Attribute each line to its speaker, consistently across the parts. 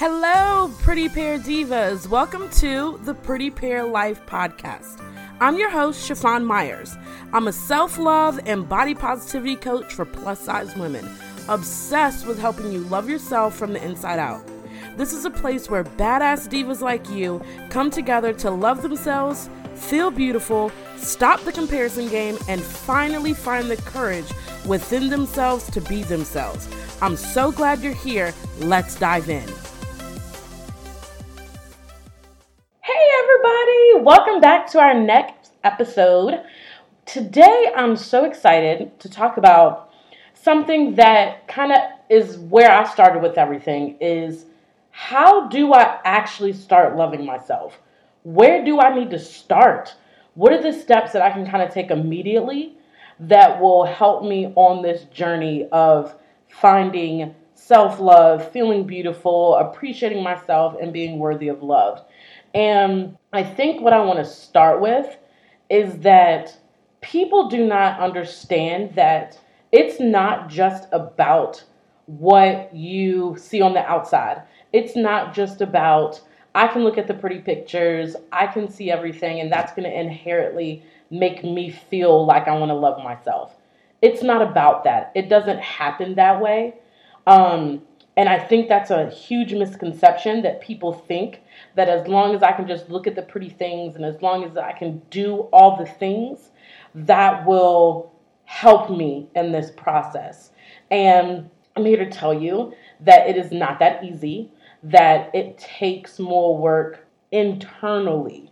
Speaker 1: Hello, Pretty Pear Divas. Welcome to the Pretty Pear Life podcast. I'm your host, Chiffon Myers. I'm a self love and body positivity coach for plus size women, obsessed with helping you love yourself from the inside out. This is a place where badass divas like you come together to love themselves, feel beautiful, stop the comparison game, and finally find the courage within themselves to be themselves. I'm so glad you're here. Let's dive in. Welcome back to our next episode. Today, I'm so excited to talk about something that kind of is where I started with everything is how do I actually start loving myself? Where do I need to start? What are the steps that I can kind of take immediately that will help me on this journey of finding self love, feeling beautiful, appreciating myself, and being worthy of love? And I think what I want to start with is that people do not understand that it's not just about what you see on the outside. It's not just about, I can look at the pretty pictures, I can see everything, and that's going to inherently make me feel like I want to love myself. It's not about that. It doesn't happen that way. Um, and I think that's a huge misconception that people think that as long as I can just look at the pretty things and as long as I can do all the things, that will help me in this process. And I'm here to tell you that it is not that easy, that it takes more work internally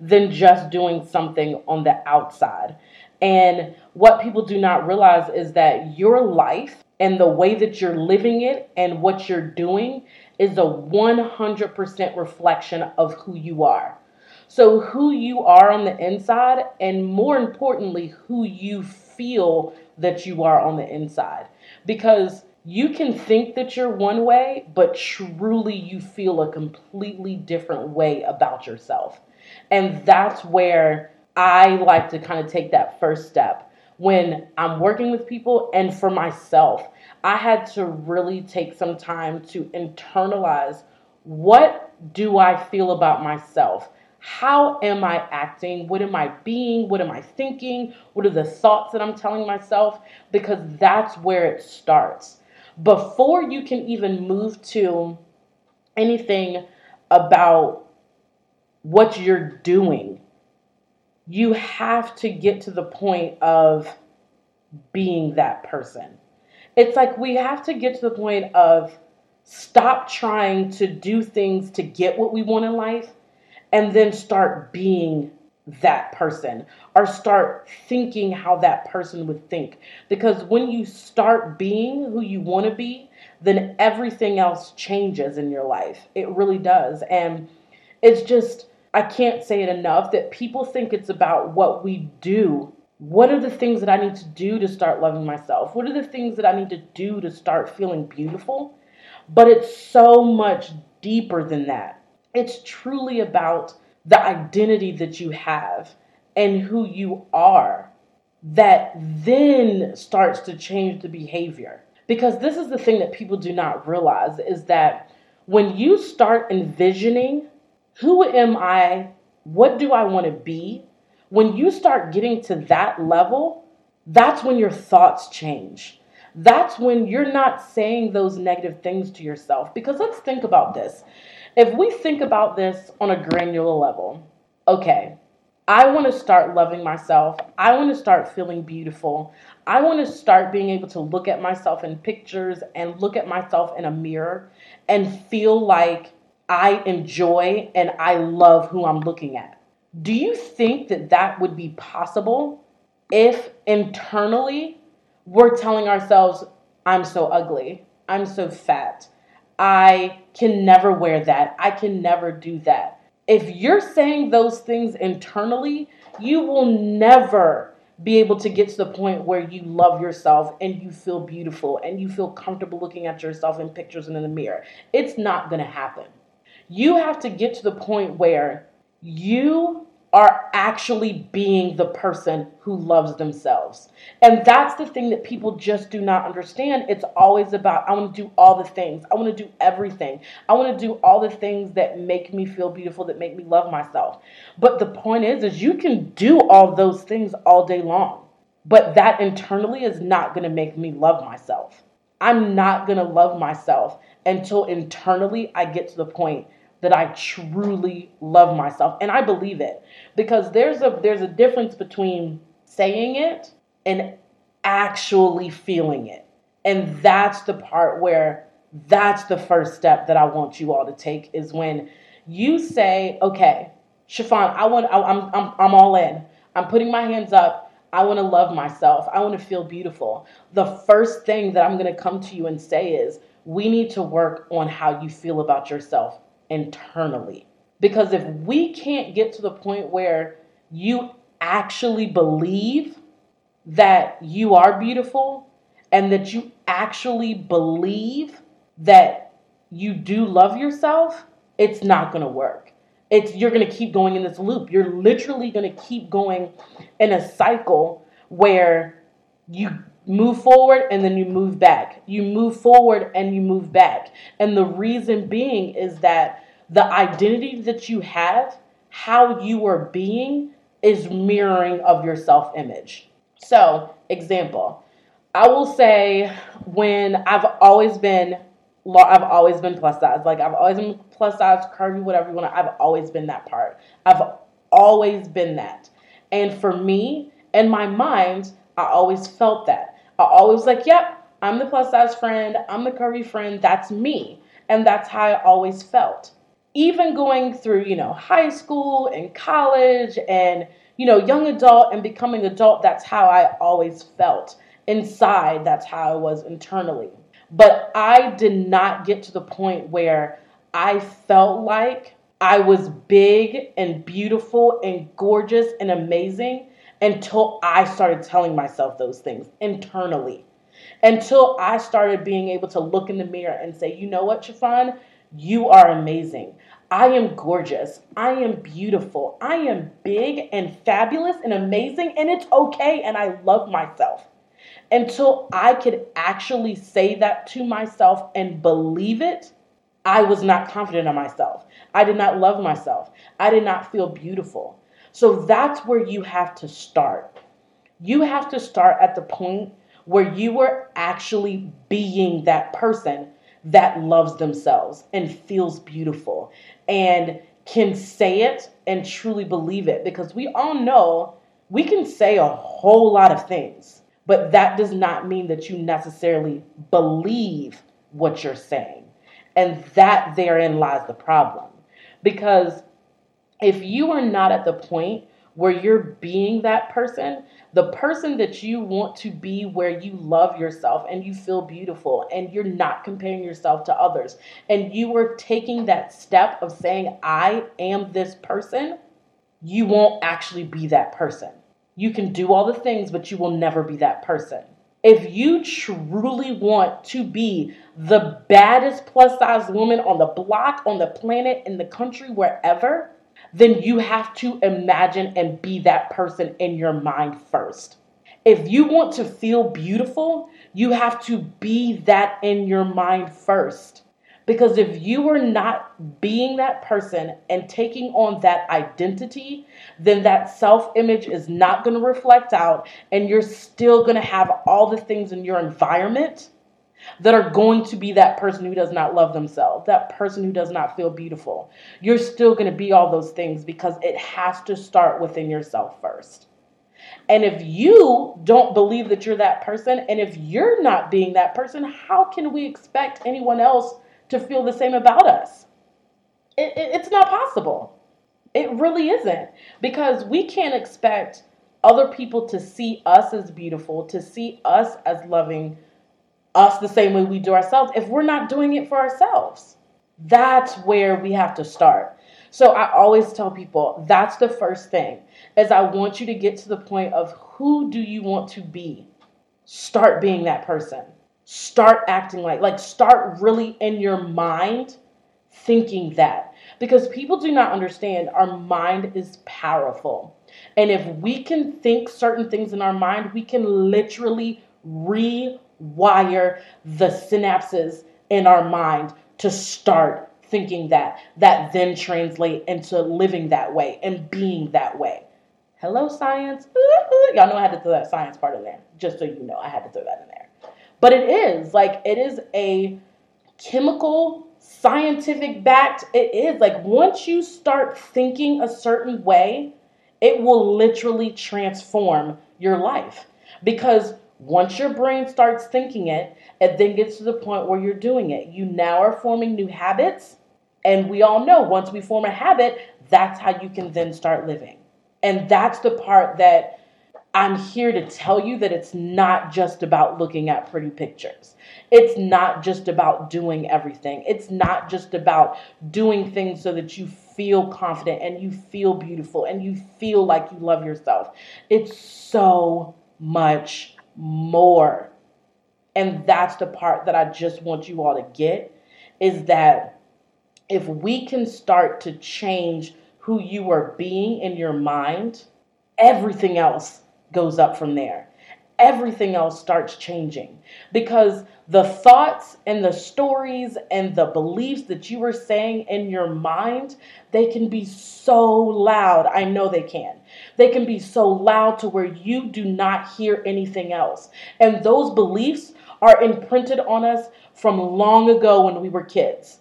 Speaker 1: than just doing something on the outside. And what people do not realize is that your life and the way that you're living it and what you're doing is a 100% reflection of who you are. So, who you are on the inside, and more importantly, who you feel that you are on the inside. Because you can think that you're one way, but truly you feel a completely different way about yourself. And that's where I like to kind of take that first step when I'm working with people and for myself. I had to really take some time to internalize what do I feel about myself? How am I acting? What am I being? What am I thinking? What are the thoughts that I'm telling myself? Because that's where it starts. Before you can even move to anything about what you're doing, you have to get to the point of being that person it's like we have to get to the point of stop trying to do things to get what we want in life and then start being that person or start thinking how that person would think. Because when you start being who you want to be, then everything else changes in your life. It really does. And it's just, I can't say it enough that people think it's about what we do what are the things that I need to do to start loving myself? What are the things that I need to do to start feeling beautiful? But it's so much deeper than that. It's truly about the identity that you have and who you are that then starts to change the behavior. Because this is the thing that people do not realize is that when you start envisioning who am I? What do I want to be? When you start getting to that level, that's when your thoughts change. That's when you're not saying those negative things to yourself. Because let's think about this. If we think about this on a granular level, okay, I want to start loving myself. I want to start feeling beautiful. I want to start being able to look at myself in pictures and look at myself in a mirror and feel like I enjoy and I love who I'm looking at. Do you think that that would be possible if internally we're telling ourselves, I'm so ugly, I'm so fat, I can never wear that, I can never do that? If you're saying those things internally, you will never be able to get to the point where you love yourself and you feel beautiful and you feel comfortable looking at yourself in pictures and in the mirror. It's not going to happen. You have to get to the point where you are actually being the person who loves themselves. And that's the thing that people just do not understand. It's always about, I want to do all the things, I want to do everything, I want to do all the things that make me feel beautiful, that make me love myself. But the point is, is you can do all those things all day long. But that internally is not going to make me love myself. I'm not going to love myself until internally I get to the point that I truly love myself. And I believe it because there's a there's a difference between saying it and actually feeling it. And that's the part where that's the first step that I want you all to take is when you say, "Okay, Chiffon, I want I, I'm I'm I'm all in. I'm putting my hands up. I want to love myself. I want to feel beautiful." The first thing that I'm going to come to you and say is, "We need to work on how you feel about yourself internally." Because if we can't get to the point where you actually believe that you are beautiful and that you actually believe that you do love yourself, it's not going to work. It's you're going to keep going in this loop. You're literally going to keep going in a cycle where you move forward and then you move back. You move forward and you move back. And the reason being is that the identity that you have, how you are being, is mirroring of your self image. So, example, I will say when I've always been, I've always been plus size. Like I've always been plus size, curvy, whatever you want. I've always been that part. I've always been that. And for me, in my mind, I always felt that. I always like, yep, I'm the plus size friend. I'm the curvy friend. That's me. And that's how I always felt even going through, you know, high school and college and, you know, young adult and becoming adult, that's how I always felt. Inside, that's how I was internally. But I did not get to the point where I felt like I was big and beautiful and gorgeous and amazing until I started telling myself those things internally. Until I started being able to look in the mirror and say, you know what, Chiffon, you are amazing. I am gorgeous. I am beautiful. I am big and fabulous and amazing, and it's okay, and I love myself. Until I could actually say that to myself and believe it, I was not confident in myself. I did not love myself. I did not feel beautiful. So that's where you have to start. You have to start at the point where you are actually being that person that loves themselves and feels beautiful and can say it and truly believe it because we all know we can say a whole lot of things, but that does not mean that you necessarily believe what you're saying. And that therein lies the problem. Because if you are not at the point where you're being that person, the person that you want to be where you love yourself and you feel beautiful and you're not comparing yourself to others and you are taking that step of saying I am this person, you won't actually be that person. You can do all the things but you will never be that person. If you truly want to be the baddest plus size woman on the block, on the planet, in the country, wherever, then you have to imagine and be that person in your mind first. If you want to feel beautiful, you have to be that in your mind first. Because if you are not being that person and taking on that identity, then that self image is not going to reflect out, and you're still going to have all the things in your environment that are going to be that person who does not love themselves, that person who does not feel beautiful. You're still going to be all those things because it has to start within yourself first. And if you don't believe that you're that person, and if you're not being that person, how can we expect anyone else to feel the same about us? It, it, it's not possible. It really isn't. Because we can't expect other people to see us as beautiful, to see us as loving, us the same way we do ourselves if we're not doing it for ourselves. That's where we have to start. So I always tell people that's the first thing is I want you to get to the point of who do you want to be? Start being that person. Start acting like like start really in your mind thinking that. Because people do not understand our mind is powerful. And if we can think certain things in our mind, we can literally rewire the synapses in our mind to start thinking that, that then translate into living that way and being that way. Hello, science. Y'all know I had to throw that science part in there, just so you know, I had to throw that in there. But it is like, it is a chemical, scientific backed, it is like once you start thinking a certain way, it will literally transform your life. Because once your brain starts thinking it, it then gets to the point where you're doing it. You now are forming new habits. And we all know once we form a habit, that's how you can then start living. And that's the part that I'm here to tell you that it's not just about looking at pretty pictures. It's not just about doing everything. It's not just about doing things so that you feel confident and you feel beautiful and you feel like you love yourself. It's so much more. And that's the part that I just want you all to get is that if we can start to change who you are being in your mind, everything else goes up from there. Everything else starts changing because the thoughts and the stories and the beliefs that you are saying in your mind, they can be so loud. I know they can. They can be so loud to where you do not hear anything else. And those beliefs are imprinted on us from long ago when we were kids.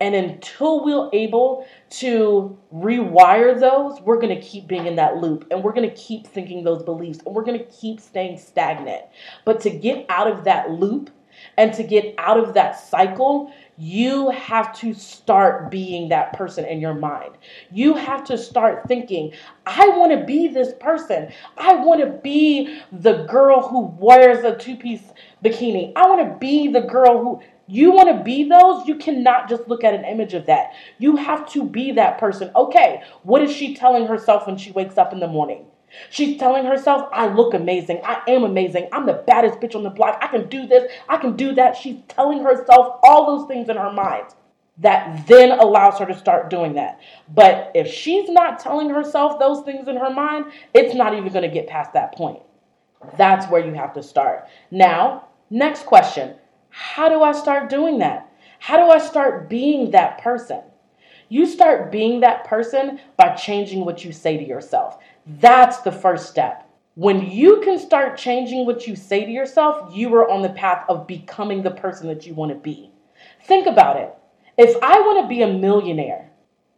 Speaker 1: And until we're able to rewire those, we're going to keep being in that loop and we're going to keep thinking those beliefs and we're going to keep staying stagnant. But to get out of that loop and to get out of that cycle, you have to start being that person in your mind. You have to start thinking, I want to be this person. I want to be the girl who wears a two piece bikini. I want to be the girl who you want to be those, you cannot just look at an image of that. You have to be that person. Okay, what is she telling herself when she wakes up in the morning? She's telling herself, I look amazing. I am amazing. I'm the baddest bitch on the block. I can do this. I can do that. She's telling herself all those things in her mind that then allows her to start doing that. But if she's not telling herself those things in her mind, it's not even going to get past that point. That's where you have to start. Now, next question how do I start doing that? How do I start being that person? You start being that person by changing what you say to yourself. That's the first step. When you can start changing what you say to yourself, you are on the path of becoming the person that you want to be. Think about it. If I want to be a millionaire,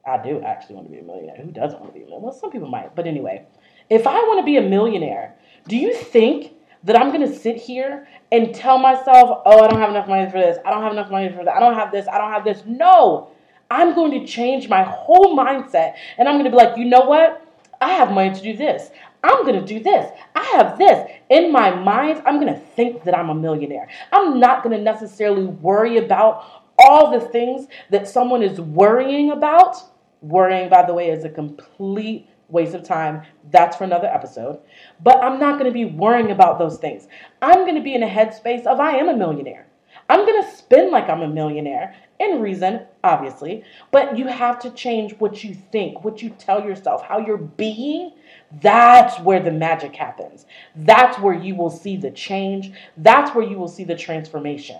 Speaker 1: I do actually want to be a millionaire. Who doesn't want to be a millionaire? Well, some people might, but anyway, if I want to be a millionaire, do you think that I'm to sit here and tell myself, oh, I don't have enough money for this. I don't have enough money for that. I don't have this. I don't have this. No, I'm going to change my whole mindset. And I'm to be like, you know what? I have money to do this. I'm going to do this. I have this. In my mind, I'm going to think that I'm a millionaire. I'm not going to necessarily worry about all the things that someone is worrying about. Worrying, by the way, is a complete waste of time. That's for another episode. But I'm not going to be worrying about those things. I'm going to be in a headspace of I am a millionaire. I'm going to spend like I'm a millionaire in reason, obviously, but you have to change what you think, what you tell yourself, how you're being. That's where the magic happens. That's where you will see the change. That's where you will see the transformation.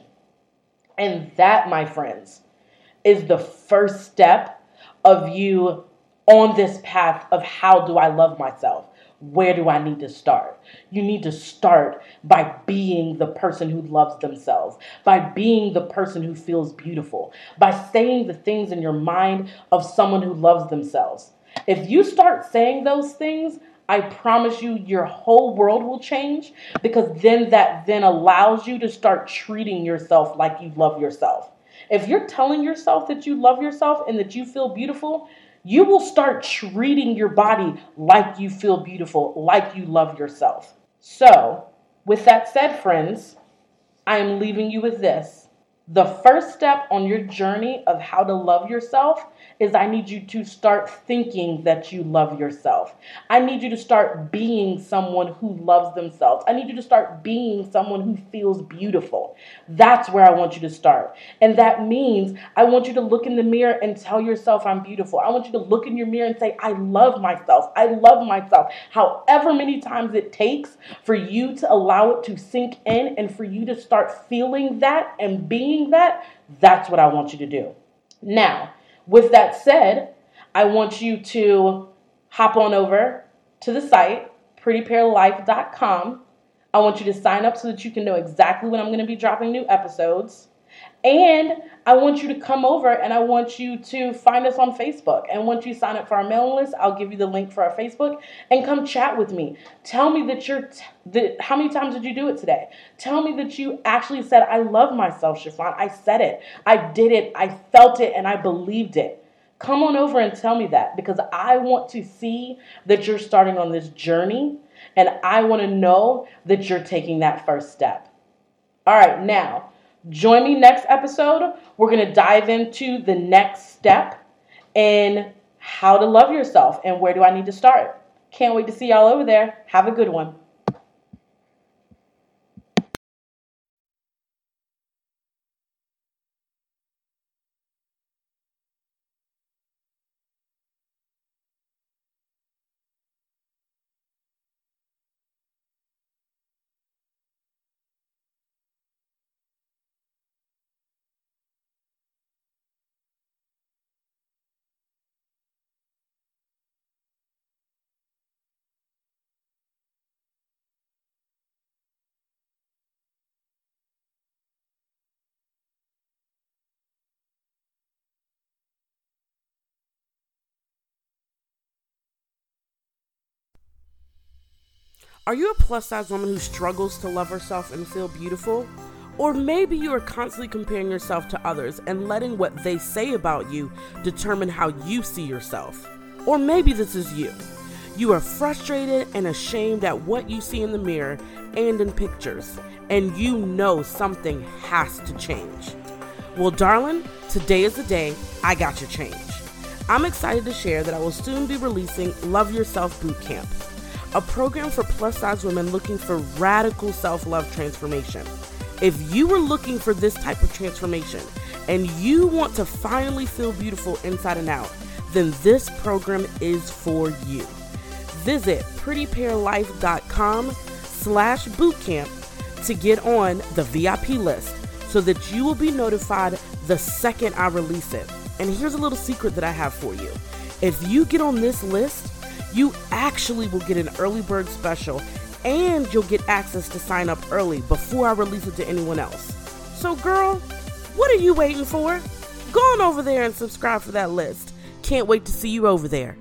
Speaker 1: And that, my friends, is the first step of you on this path of how do I love myself? Where do I need to start? You need to start by being the person who loves themselves, by being the person who feels beautiful, by saying the things in your mind of someone who loves themselves. If you start saying those things, I promise you your whole world will change because then that then allows you to start treating yourself like you love yourself. If you're telling yourself that you love yourself and that you feel beautiful, you will start treating your body like you feel beautiful, like you love yourself. So, with that said, friends, I am leaving you with this. The first step on your journey of how to love yourself is I need you to start thinking that you love yourself. I need you to start being someone who loves themselves. I need you to start being someone who feels beautiful. That's where I want you to start. And that means I want you to look in the mirror and tell yourself I'm beautiful. I want you to look in your mirror and say, I love myself. I love myself. However many times it takes for you to allow it to sink in and for you to start feeling that and being that, that's what I want you to do. Now, with that said, I want you to hop on over to the site, prettypearlife.com. I want you to sign up so that you can know exactly when I'm going to be dropping new episodes. And I want you to come over and I want you to find us on Facebook. And once you sign up for our mailing list, I'll give you the link for our Facebook and come chat with me. Tell me that you're, t- that, how many times did you do it today? Tell me that you actually said, I love myself, Chiffon. I said it, I did it, I felt it, and I believed it. Come on over and tell me that because I want to see that you're starting on this journey and I want to know that you're taking that first step. All right, now, Join me next episode. We're going to dive into the next step in how to love yourself and where do I need to start. Can't wait to see y'all over there. Have a good one.
Speaker 2: Are you a plus size woman who struggles to love herself and feel beautiful? Or maybe you are constantly comparing yourself to others and letting what they say about you determine how you see yourself. Or maybe this is you. You are frustrated and ashamed at what you see in the mirror and in pictures, and you know something has to change. Well, darling, today is the day I got your change. I'm excited to share that I will soon be releasing Love Yourself Boot Camp a program for plus size women looking for radical self love transformation. If you are looking for this type of transformation and you want to finally feel beautiful inside and out, then this program is for you. Visit prettypearlife.com slash bootcamp to get on the VIP list so that you will be notified the second I release it. And here's a little secret that I have for you. If you get on this list, you actually will get an early bird special and you'll get access to sign up early before I release it to anyone else. So, girl, what are you waiting for? Go on over there and subscribe for that list. Can't wait to see you over there.